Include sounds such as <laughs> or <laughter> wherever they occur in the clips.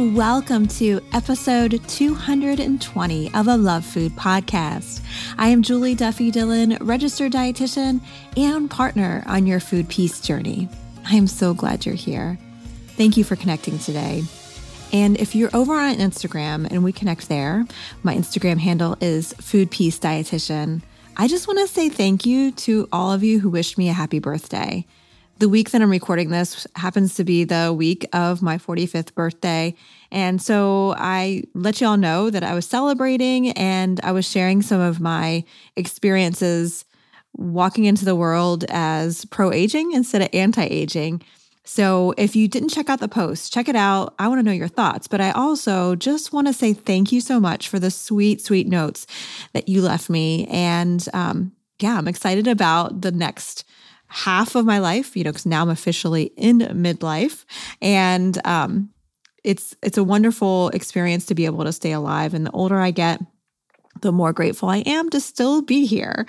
Welcome to episode 220 of the Love Food Podcast. I am Julie Duffy Dillon, registered dietitian and partner on your food peace journey. I am so glad you're here. Thank you for connecting today. And if you're over on Instagram and we connect there, my Instagram handle is Food Peace Dietitian. I just want to say thank you to all of you who wished me a happy birthday. The week that I'm recording this happens to be the week of my 45th birthday. And so I let y'all know that I was celebrating and I was sharing some of my experiences walking into the world as pro aging instead of anti aging. So if you didn't check out the post, check it out. I want to know your thoughts, but I also just want to say thank you so much for the sweet, sweet notes that you left me. And um, yeah, I'm excited about the next half of my life, you know, because now I'm officially in midlife. And um, it's it's a wonderful experience to be able to stay alive. And the older I get, the more grateful I am to still be here.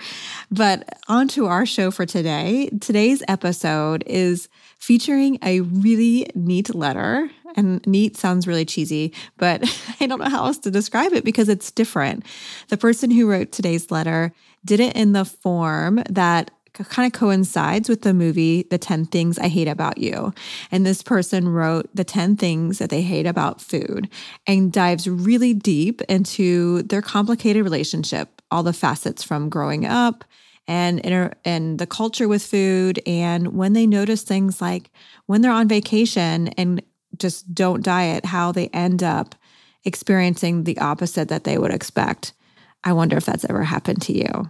But on to our show for today. Today's episode is featuring a really neat letter. And neat sounds really cheesy, but <laughs> I don't know how else to describe it because it's different. The person who wrote today's letter did it in the form that kind of coincides with the movie The 10 Things I Hate About You. And this person wrote the 10 things that they hate about food and dives really deep into their complicated relationship, all the facets from growing up and inter- and the culture with food and when they notice things like when they're on vacation and just don't diet how they end up experiencing the opposite that they would expect. I wonder if that's ever happened to you.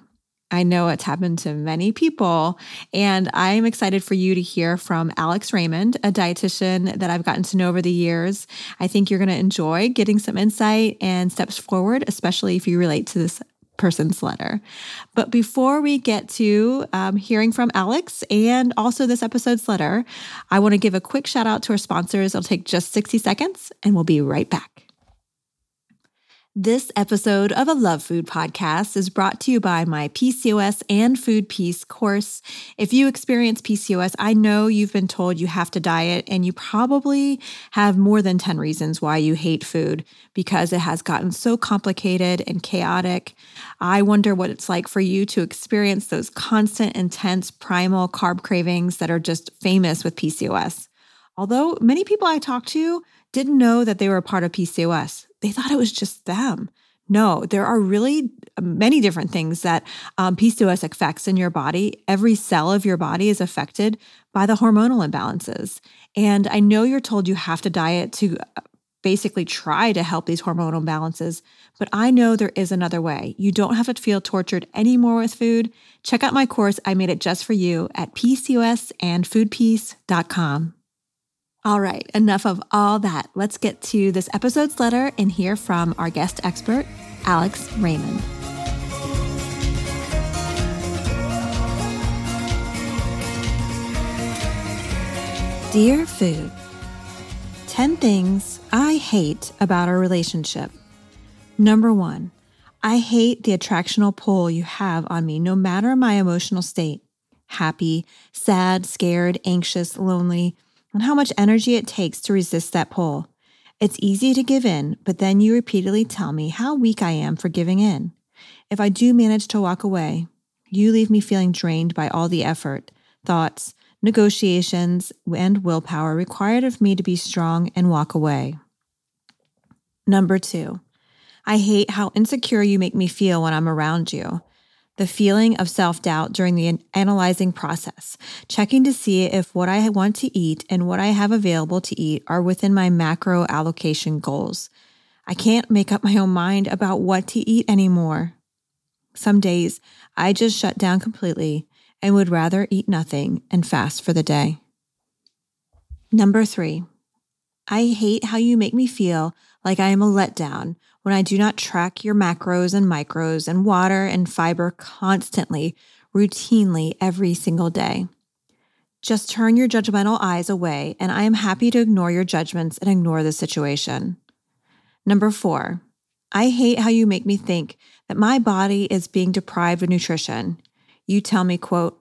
I know it's happened to many people. And I'm excited for you to hear from Alex Raymond, a dietitian that I've gotten to know over the years. I think you're going to enjoy getting some insight and steps forward, especially if you relate to this person's letter. But before we get to um, hearing from Alex and also this episode's letter, I want to give a quick shout out to our sponsors. It'll take just 60 seconds and we'll be right back. This episode of a Love Food podcast is brought to you by my PCOS and Food Peace course. If you experience PCOS, I know you've been told you have to diet, and you probably have more than 10 reasons why you hate food because it has gotten so complicated and chaotic. I wonder what it's like for you to experience those constant, intense, primal carb cravings that are just famous with PCOS. Although many people I talk to didn't know that they were a part of PCOS they thought it was just them. No, there are really many different things that um, PCOS affects in your body. Every cell of your body is affected by the hormonal imbalances. And I know you're told you have to diet to uh, basically try to help these hormonal imbalances, but I know there is another way. You don't have to feel tortured anymore with food. Check out my course. I made it just for you at PCOSandFoodPeace.com. All right, enough of all that. Let's get to this episode's letter and hear from our guest expert, Alex Raymond. Dear Food, 10 things I hate about our relationship. Number one, I hate the attractional pull you have on me no matter my emotional state happy, sad, scared, anxious, lonely and how much energy it takes to resist that pull. It's easy to give in, but then you repeatedly tell me how weak I am for giving in. If I do manage to walk away, you leave me feeling drained by all the effort, thoughts, negotiations, and willpower required of me to be strong and walk away. Number two, I hate how insecure you make me feel when I'm around you the feeling of self doubt during the analyzing process, checking to see if what I want to eat and what I have available to eat are within my macro allocation goals. I can't make up my own mind about what to eat anymore. Some days I just shut down completely and would rather eat nothing and fast for the day. Number three, I hate how you make me feel like I am a letdown when I do not track your macros and micros and water and fiber constantly, routinely every single day. Just turn your judgmental eyes away, and I am happy to ignore your judgments and ignore the situation. Number four, I hate how you make me think that my body is being deprived of nutrition. You tell me, quote,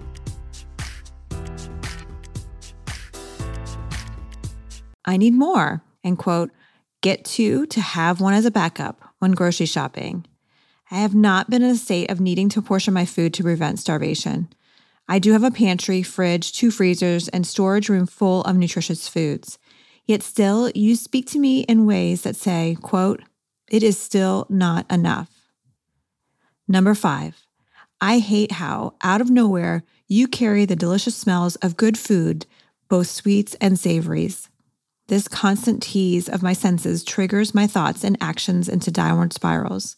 I need more, and quote, get two to have one as a backup when grocery shopping. I have not been in a state of needing to portion my food to prevent starvation. I do have a pantry, fridge, two freezers, and storage room full of nutritious foods. Yet still, you speak to me in ways that say, quote, it is still not enough. Number five, I hate how, out of nowhere, you carry the delicious smells of good food, both sweets and savories. This constant tease of my senses triggers my thoughts and actions into downward spirals.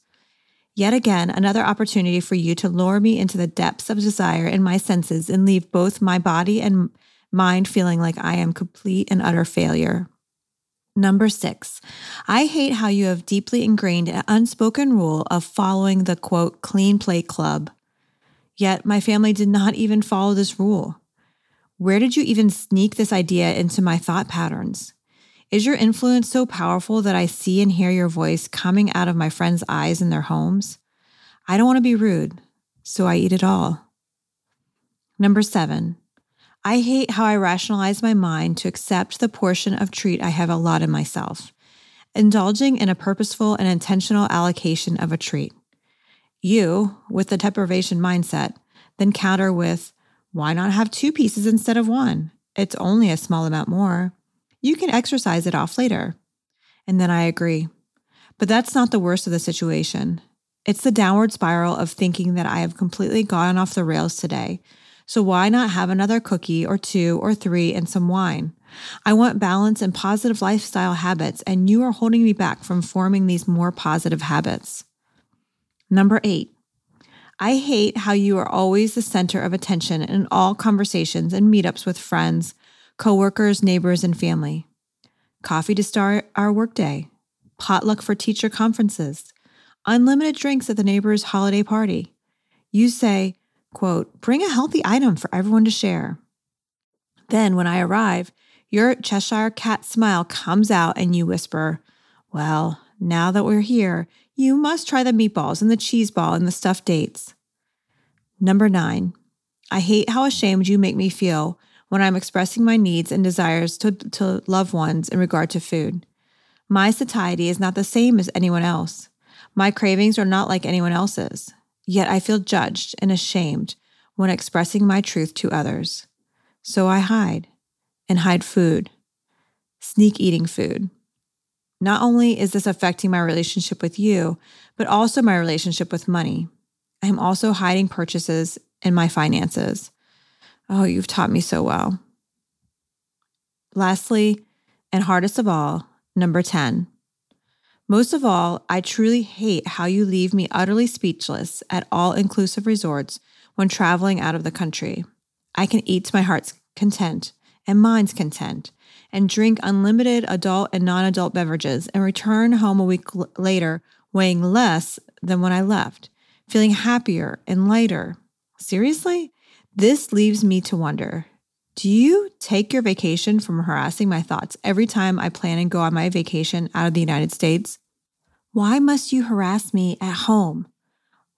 Yet again, another opportunity for you to lure me into the depths of desire in my senses and leave both my body and mind feeling like I am complete and utter failure. Number six, I hate how you have deeply ingrained an unspoken rule of following the quote, clean plate club. Yet my family did not even follow this rule. Where did you even sneak this idea into my thought patterns? Is your influence so powerful that I see and hear your voice coming out of my friends' eyes in their homes? I don't want to be rude, so I eat it all. Number seven, I hate how I rationalize my mind to accept the portion of treat I have allotted myself, indulging in a purposeful and intentional allocation of a treat. You, with the deprivation mindset, then counter with, why not have two pieces instead of one? It's only a small amount more. You can exercise it off later. And then I agree. But that's not the worst of the situation. It's the downward spiral of thinking that I have completely gone off the rails today. So why not have another cookie or two or three and some wine? I want balance and positive lifestyle habits, and you are holding me back from forming these more positive habits. Number eight, I hate how you are always the center of attention in all conversations and meetups with friends, coworkers, neighbors, and family. Coffee to start our workday, potluck for teacher conferences, unlimited drinks at the neighbor's holiday party. You say, quote, bring a healthy item for everyone to share. Then when I arrive, your Cheshire cat smile comes out and you whisper, Well, now that we're here, you must try the meatballs and the cheese ball and the stuffed dates. Number nine, I hate how ashamed you make me feel when I'm expressing my needs and desires to, to loved ones in regard to food. My satiety is not the same as anyone else. My cravings are not like anyone else's. Yet I feel judged and ashamed when expressing my truth to others. So I hide and hide food, sneak eating food. Not only is this affecting my relationship with you, but also my relationship with money. I am also hiding purchases and my finances. Oh, you've taught me so well. Lastly, and hardest of all, number 10. Most of all, I truly hate how you leave me utterly speechless at all inclusive resorts when traveling out of the country. I can eat to my heart's content and mind's content and drink unlimited adult and non adult beverages and return home a week l- later weighing less than when I left, feeling happier and lighter. Seriously? This leaves me to wonder do you take your vacation from harassing my thoughts every time I plan and go on my vacation out of the United States? Why must you harass me at home?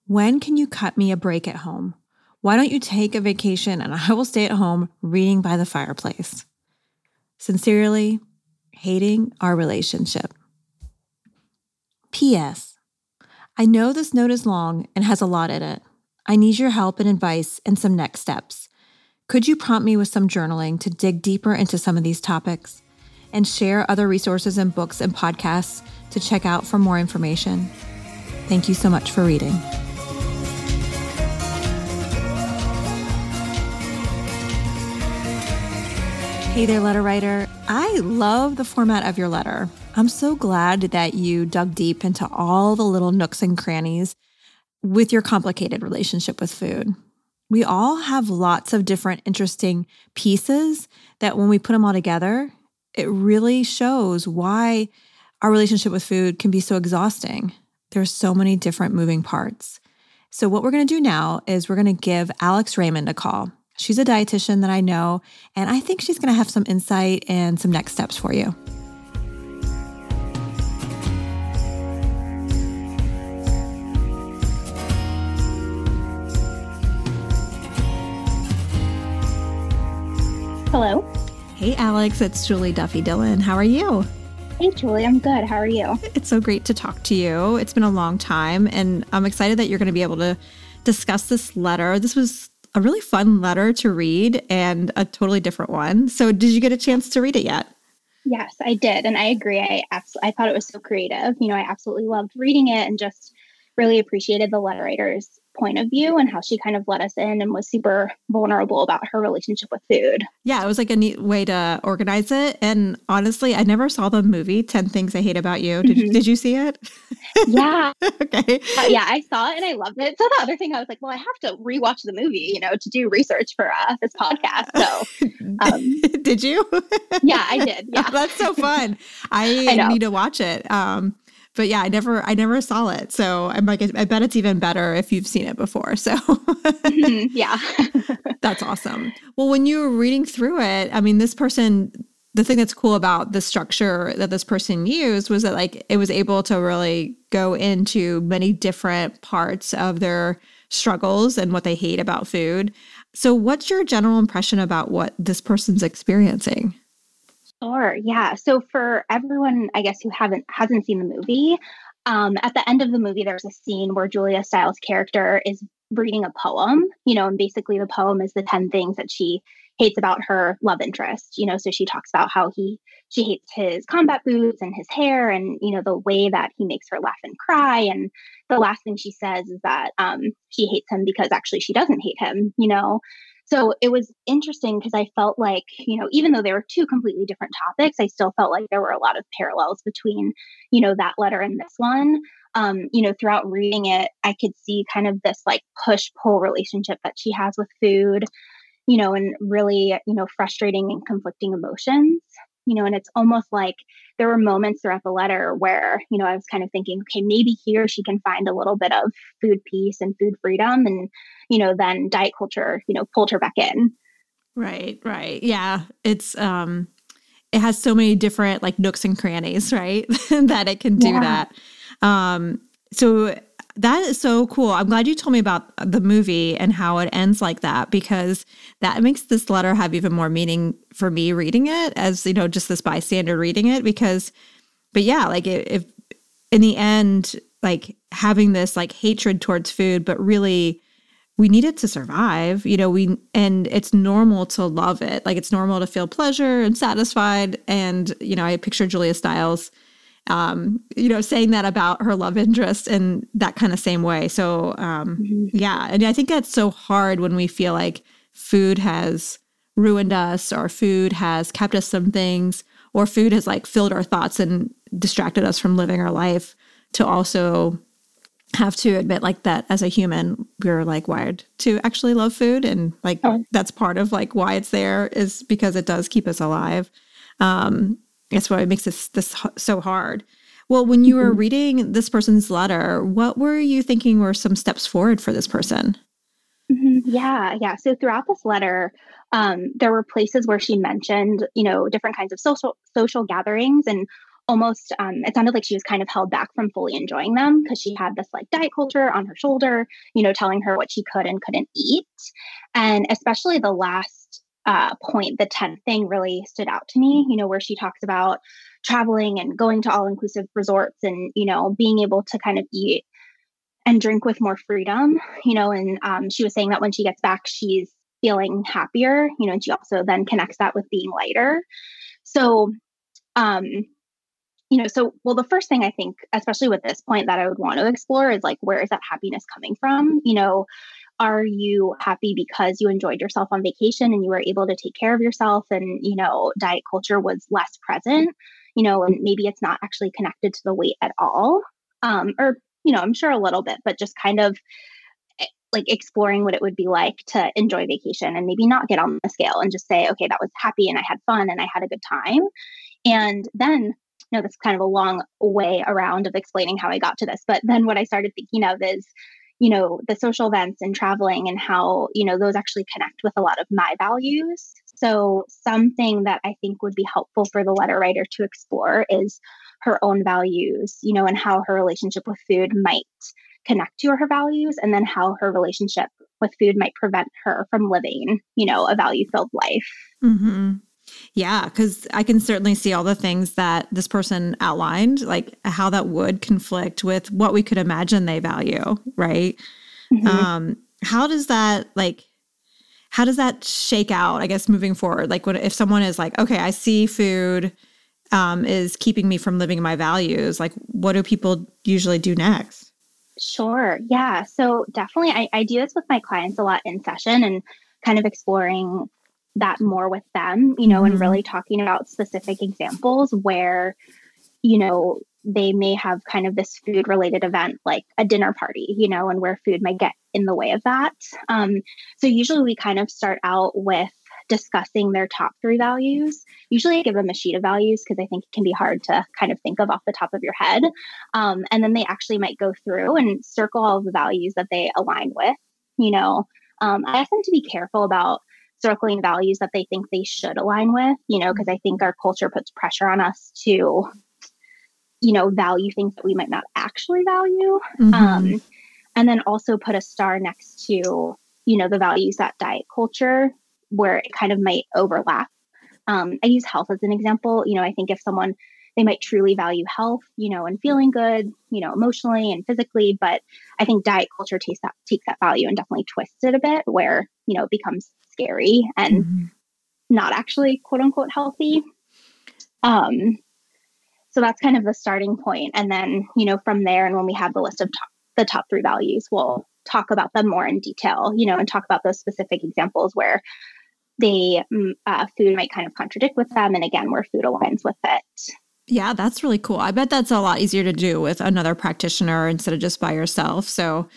When can you cut me a break at home? Why don't you take a vacation and I will stay at home reading by the fireplace? Sincerely, hating our relationship. P.S. I know this note is long and has a lot in it. I need your help and advice and some next steps. Could you prompt me with some journaling to dig deeper into some of these topics and share other resources and books and podcasts to check out for more information? Thank you so much for reading. Hey there, letter writer. I love the format of your letter. I'm so glad that you dug deep into all the little nooks and crannies with your complicated relationship with food. We all have lots of different interesting pieces that when we put them all together, it really shows why our relationship with food can be so exhausting. There's so many different moving parts. So, what we're going to do now is we're going to give Alex Raymond a call. She's a dietitian that I know, and I think she's going to have some insight and some next steps for you. Hello. Hey, Alex, it's Julie Duffy Dillon. How are you? Hey, Julie, I'm good. How are you? It's so great to talk to you. It's been a long time, and I'm excited that you're going to be able to discuss this letter. This was a really fun letter to read and a totally different one. So, did you get a chance to read it yet? Yes, I did, and I agree. I absolutely, I thought it was so creative. You know, I absolutely loved reading it and just really appreciated the letter writer's point of view and how she kind of let us in and was super vulnerable about her relationship with food. Yeah, it was like a neat way to organize it. And honestly, I never saw the movie 10 Things I Hate About You. Did, mm-hmm. did you see it? Yeah. <laughs> okay. Yeah, I saw it and I loved it. So the other thing I was like, well, I have to rewatch the movie, you know, to do research for uh, this podcast. So <laughs> um, did you? yeah, I did. <laughs> Yeah. Oh, that's so fun. I, I need to watch it. Um, but yeah, I never I never saw it. So I'm like I bet it's even better if you've seen it before. So mm-hmm, <laughs> yeah. <laughs> that's awesome. Well, when you were reading through it, I mean this person the thing that's cool about the structure that this person used was that like it was able to really go into many different parts of their struggles and what they hate about food. So what's your general impression about what this person's experiencing? Sure. Yeah. So for everyone, I guess who haven't hasn't seen the movie, um, at the end of the movie, there's a scene where Julia Stiles' character is reading a poem. You know, and basically the poem is the ten things that she hates about her love interest. You know, so she talks about how he she hates his combat boots and his hair, and you know the way that he makes her laugh and cry. And the last thing she says is that um, she hates him because actually she doesn't hate him. You know, so it was interesting because I felt like, you know, even though there were two completely different topics, I still felt like there were a lot of parallels between, you know, that letter and this one. Um, you know, throughout reading it, I could see kind of this like push pull relationship that she has with food, you know, and really, you know, frustrating and conflicting emotions you know, and it's almost like there were moments throughout the letter where, you know, I was kind of thinking, okay, maybe here she can find a little bit of food peace and food freedom. And, you know, then diet culture, you know, pulled her back in. Right, right. Yeah. It's, um, it has so many different like nooks and crannies, <laughs> right? that it can do yeah. that. Um, so that is so cool. I'm glad you told me about the movie and how it ends like that because that makes this letter have even more meaning for me reading it as, you know, just this bystander reading it because but yeah, like if in the end like having this like hatred towards food but really we need it to survive, you know, we and it's normal to love it. Like it's normal to feel pleasure and satisfied and you know, I picture Julia Stiles um, you know, saying that about her love interest in that kind of same way. So, um, mm-hmm. yeah. And I think that's so hard when we feel like food has ruined us or food has kept us some things or food has like filled our thoughts and distracted us from living our life to also have to admit like that as a human we're like wired to actually love food and like oh. that's part of like why it's there is because it does keep us alive um that's why it makes this this so hard. Well, when you were mm-hmm. reading this person's letter, what were you thinking were some steps forward for this person? Mm-hmm. Yeah, yeah. So throughout this letter, um, there were places where she mentioned, you know, different kinds of social social gatherings, and almost um, it sounded like she was kind of held back from fully enjoying them because she had this like diet culture on her shoulder, you know, telling her what she could and couldn't eat, and especially the last uh, point, the 10th thing really stood out to me, you know, where she talks about traveling and going to all inclusive resorts and, you know, being able to kind of eat and drink with more freedom, you know, and um, she was saying that when she gets back, she's feeling happier, you know, and she also then connects that with being lighter. So, um, you know, so, well, the first thing I think, especially with this point that I would want to explore is like, where is that happiness coming from? You know, are you happy because you enjoyed yourself on vacation and you were able to take care of yourself and, you know, diet culture was less present, you know, and maybe it's not actually connected to the weight at all? Um, or, you know, I'm sure a little bit, but just kind of eh, like exploring what it would be like to enjoy vacation and maybe not get on the scale and just say, okay, that was happy and I had fun and I had a good time. And then, you know, that's kind of a long way around of explaining how I got to this. But then what I started thinking of is, you know, the social events and traveling and how, you know, those actually connect with a lot of my values. So, something that I think would be helpful for the letter writer to explore is her own values, you know, and how her relationship with food might connect to her values, and then how her relationship with food might prevent her from living, you know, a value filled life. Mm-hmm. Yeah, because I can certainly see all the things that this person outlined, like how that would conflict with what we could imagine they value, right? Mm-hmm. Um, how does that like how does that shake out, I guess, moving forward? Like what if someone is like, okay, I see food um, is keeping me from living my values, like what do people usually do next? Sure. Yeah. So definitely I, I do this with my clients a lot in session and kind of exploring that more with them, you know, mm-hmm. and really talking about specific examples where, you know, they may have kind of this food related event like a dinner party, you know, and where food might get in the way of that. Um, so usually we kind of start out with discussing their top three values. Usually I give them a sheet of values because I think it can be hard to kind of think of off the top of your head. Um, and then they actually might go through and circle all the values that they align with. You know, um, I ask them to be careful about circling values that they think they should align with, you know, because I think our culture puts pressure on us to, you know, value things that we might not actually value. Mm-hmm. Um, and then also put a star next to, you know, the values that diet culture where it kind of might overlap. Um, I use health as an example. You know, I think if someone they might truly value health, you know, and feeling good, you know, emotionally and physically. But I think diet culture takes that takes that value and definitely twists it a bit, where you know it becomes scary and mm-hmm. not actually quote unquote healthy. Um, so that's kind of the starting point, and then you know from there, and when we have the list of top, the top three values, we'll talk about them more in detail, you know, and talk about those specific examples where they mm, uh, food might kind of contradict with them, and again, where food aligns with it. Yeah, that's really cool. I bet that's a lot easier to do with another practitioner instead of just by yourself. So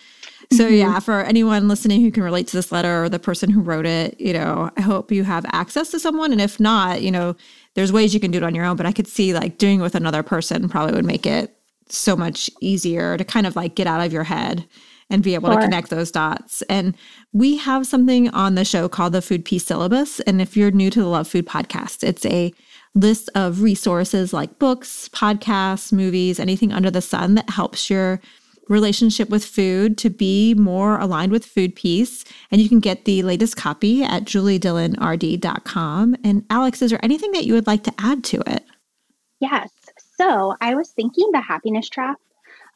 so mm-hmm. yeah, for anyone listening who can relate to this letter or the person who wrote it, you know, I hope you have access to someone. And if not, you know, there's ways you can do it on your own. But I could see like doing it with another person probably would make it so much easier to kind of like get out of your head and be able sure. to connect those dots. And we have something on the show called the Food Peace Syllabus. And if you're new to the Love Food podcast, it's a list of resources like books, podcasts, movies, anything under the sun that helps your relationship with food to be more aligned with food peace. And you can get the latest copy at juliedillonrd.com. And Alex, is there anything that you would like to add to it? Yes. So I was thinking The Happiness Trap.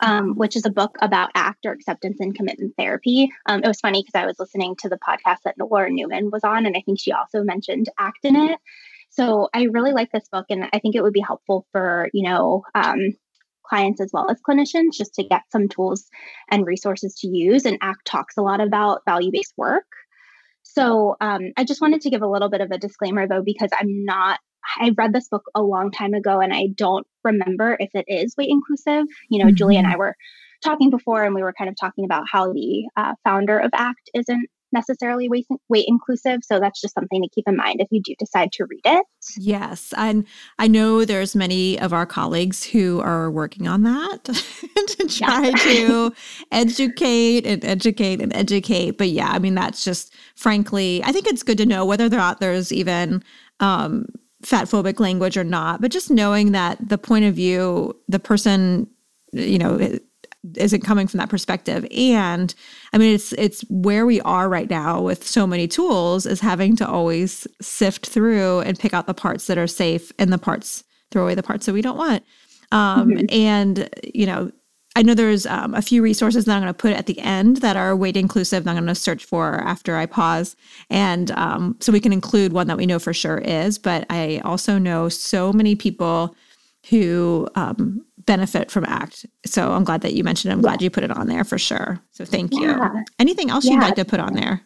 Um, which is a book about ACT or acceptance and commitment therapy. Um, it was funny because I was listening to the podcast that Laura Newman was on, and I think she also mentioned ACT in it. So I really like this book, and I think it would be helpful for you know um, clients as well as clinicians just to get some tools and resources to use. And ACT talks a lot about value based work. So um, I just wanted to give a little bit of a disclaimer though, because I'm not, I read this book a long time ago and I don't remember if it is weight inclusive. You know, mm-hmm. Julie and I were talking before and we were kind of talking about how the uh, founder of ACT isn't necessarily weight, weight inclusive. So that's just something to keep in mind if you do decide to read it. Yes. And I know there's many of our colleagues who are working on that <laughs> to try to educate and educate and educate. But yeah, I mean, that's just frankly, I think it's good to know whether or not there's even, um, fat phobic language or not, but just knowing that the point of view, the person, you know, isn't coming from that perspective. And i mean it's it's where we are right now with so many tools is having to always sift through and pick out the parts that are safe and the parts throw away the parts that we don't want. Um, mm-hmm. and you know i know there's um, a few resources that i'm going to put at the end that are weight inclusive that i'm going to search for after i pause. And um, so we can include one that we know for sure is but i also know so many people who um, benefit from ACT. So I'm glad that you mentioned it. I'm yeah. glad you put it on there for sure. So thank yeah. you. Anything else yeah. you'd like to put on there?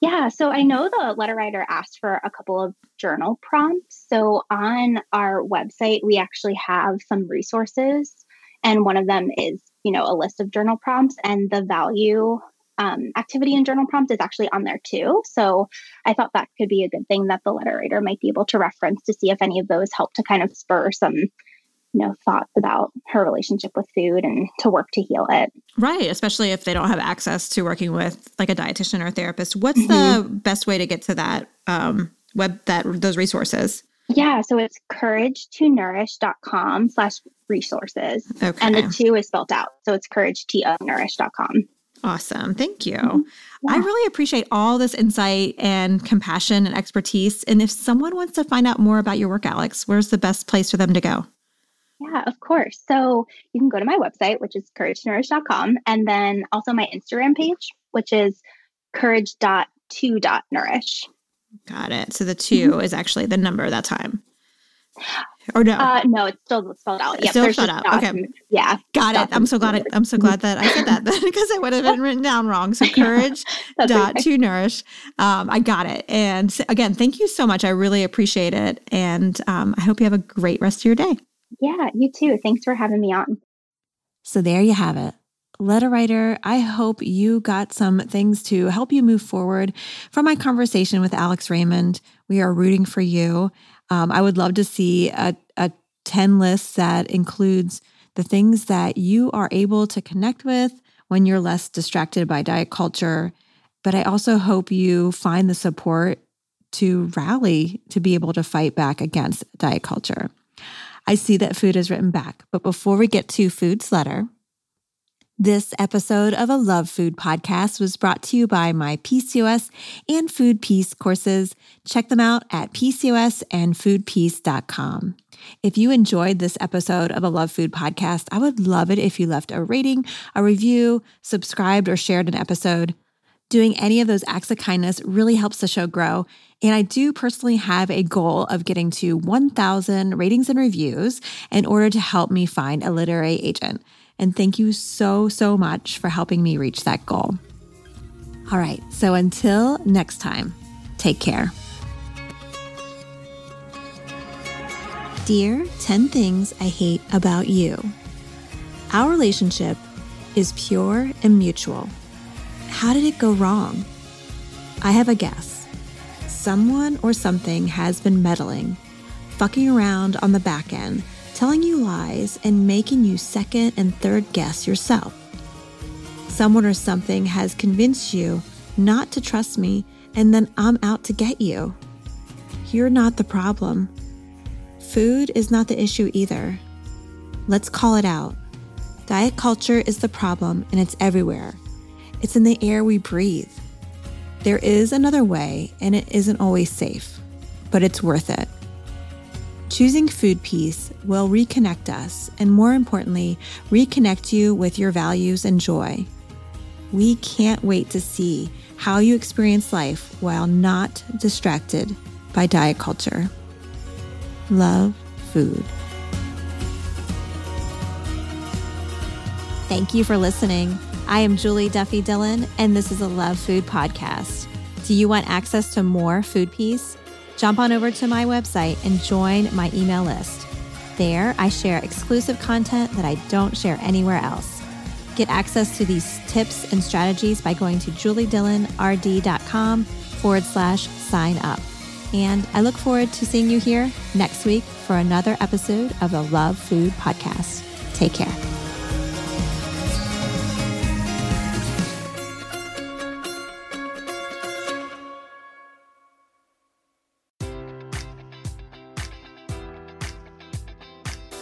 Yeah, so I know the letter writer asked for a couple of journal prompts. So on our website, we actually have some resources, and one of them is, you know, a list of journal prompts, and the value um, activity and journal prompt is actually on there too. So I thought that could be a good thing that the letter writer might be able to reference to see if any of those help to kind of spur some you know, thoughts about her relationship with food and to work to heal it. Right, especially if they don't have access to working with like a dietitian or a therapist. What's mm-hmm. the best way to get to that um, web that those resources? Yeah, so it's courage2nourish.com slash resources. Okay. And the two is spelled out. So it's courage2nourish.com. Awesome. Thank you. Mm-hmm. Yeah. I really appreciate all this insight and compassion and expertise. And if someone wants to find out more about your work, Alex, where's the best place for them to go? Yeah, of course. So you can go to my website, which is courage2nourish.com, and then also my Instagram page, which is courage.2.nourish. Got it. So the 2 mm-hmm. is actually the number that time. Or no? Uh, no, it's still spelled out. Yeah, still spelled out. Okay. yeah. Got it. I'm so glad. I, am so glad that I said that because <laughs> it would have been written down wrong. So <laughs> courage <laughs> dot to nourish. Um, I got it. And again, thank you so much. I really appreciate it. And um, I hope you have a great rest of your day. Yeah, you too. Thanks for having me on. So there you have it. Letter writer, I hope you got some things to help you move forward from my conversation with Alex Raymond. We are rooting for you. Um, I would love to see a, a 10 list that includes the things that you are able to connect with when you're less distracted by diet culture. But I also hope you find the support to rally to be able to fight back against diet culture. I see that food is written back. But before we get to Food's letter, this episode of a Love Food podcast was brought to you by my PCOS and Food Peace courses. Check them out at PCOSandFoodPeace.com. If you enjoyed this episode of a Love Food podcast, I would love it if you left a rating, a review, subscribed, or shared an episode. Doing any of those acts of kindness really helps the show grow. And I do personally have a goal of getting to 1,000 ratings and reviews in order to help me find a literary agent. And thank you so, so much for helping me reach that goal. All right, so until next time, take care. Dear 10 Things I Hate About You. Our relationship is pure and mutual. How did it go wrong? I have a guess. Someone or something has been meddling, fucking around on the back end telling you lies and making you second and third guess yourself. Someone or something has convinced you not to trust me, and then I'm out to get you. You're not the problem. Food is not the issue either. Let's call it out. Diet culture is the problem, and it's everywhere. It's in the air we breathe. There is another way, and it isn't always safe, but it's worth it. Choosing food peace will reconnect us and, more importantly, reconnect you with your values and joy. We can't wait to see how you experience life while not distracted by diet culture. Love food. Thank you for listening. I am Julie Duffy Dillon, and this is a Love Food podcast. Do you want access to more food peace? Jump on over to my website and join my email list. There, I share exclusive content that I don't share anywhere else. Get access to these tips and strategies by going to juliedillonrd.com forward slash sign up. And I look forward to seeing you here next week for another episode of the Love Food Podcast. Take care.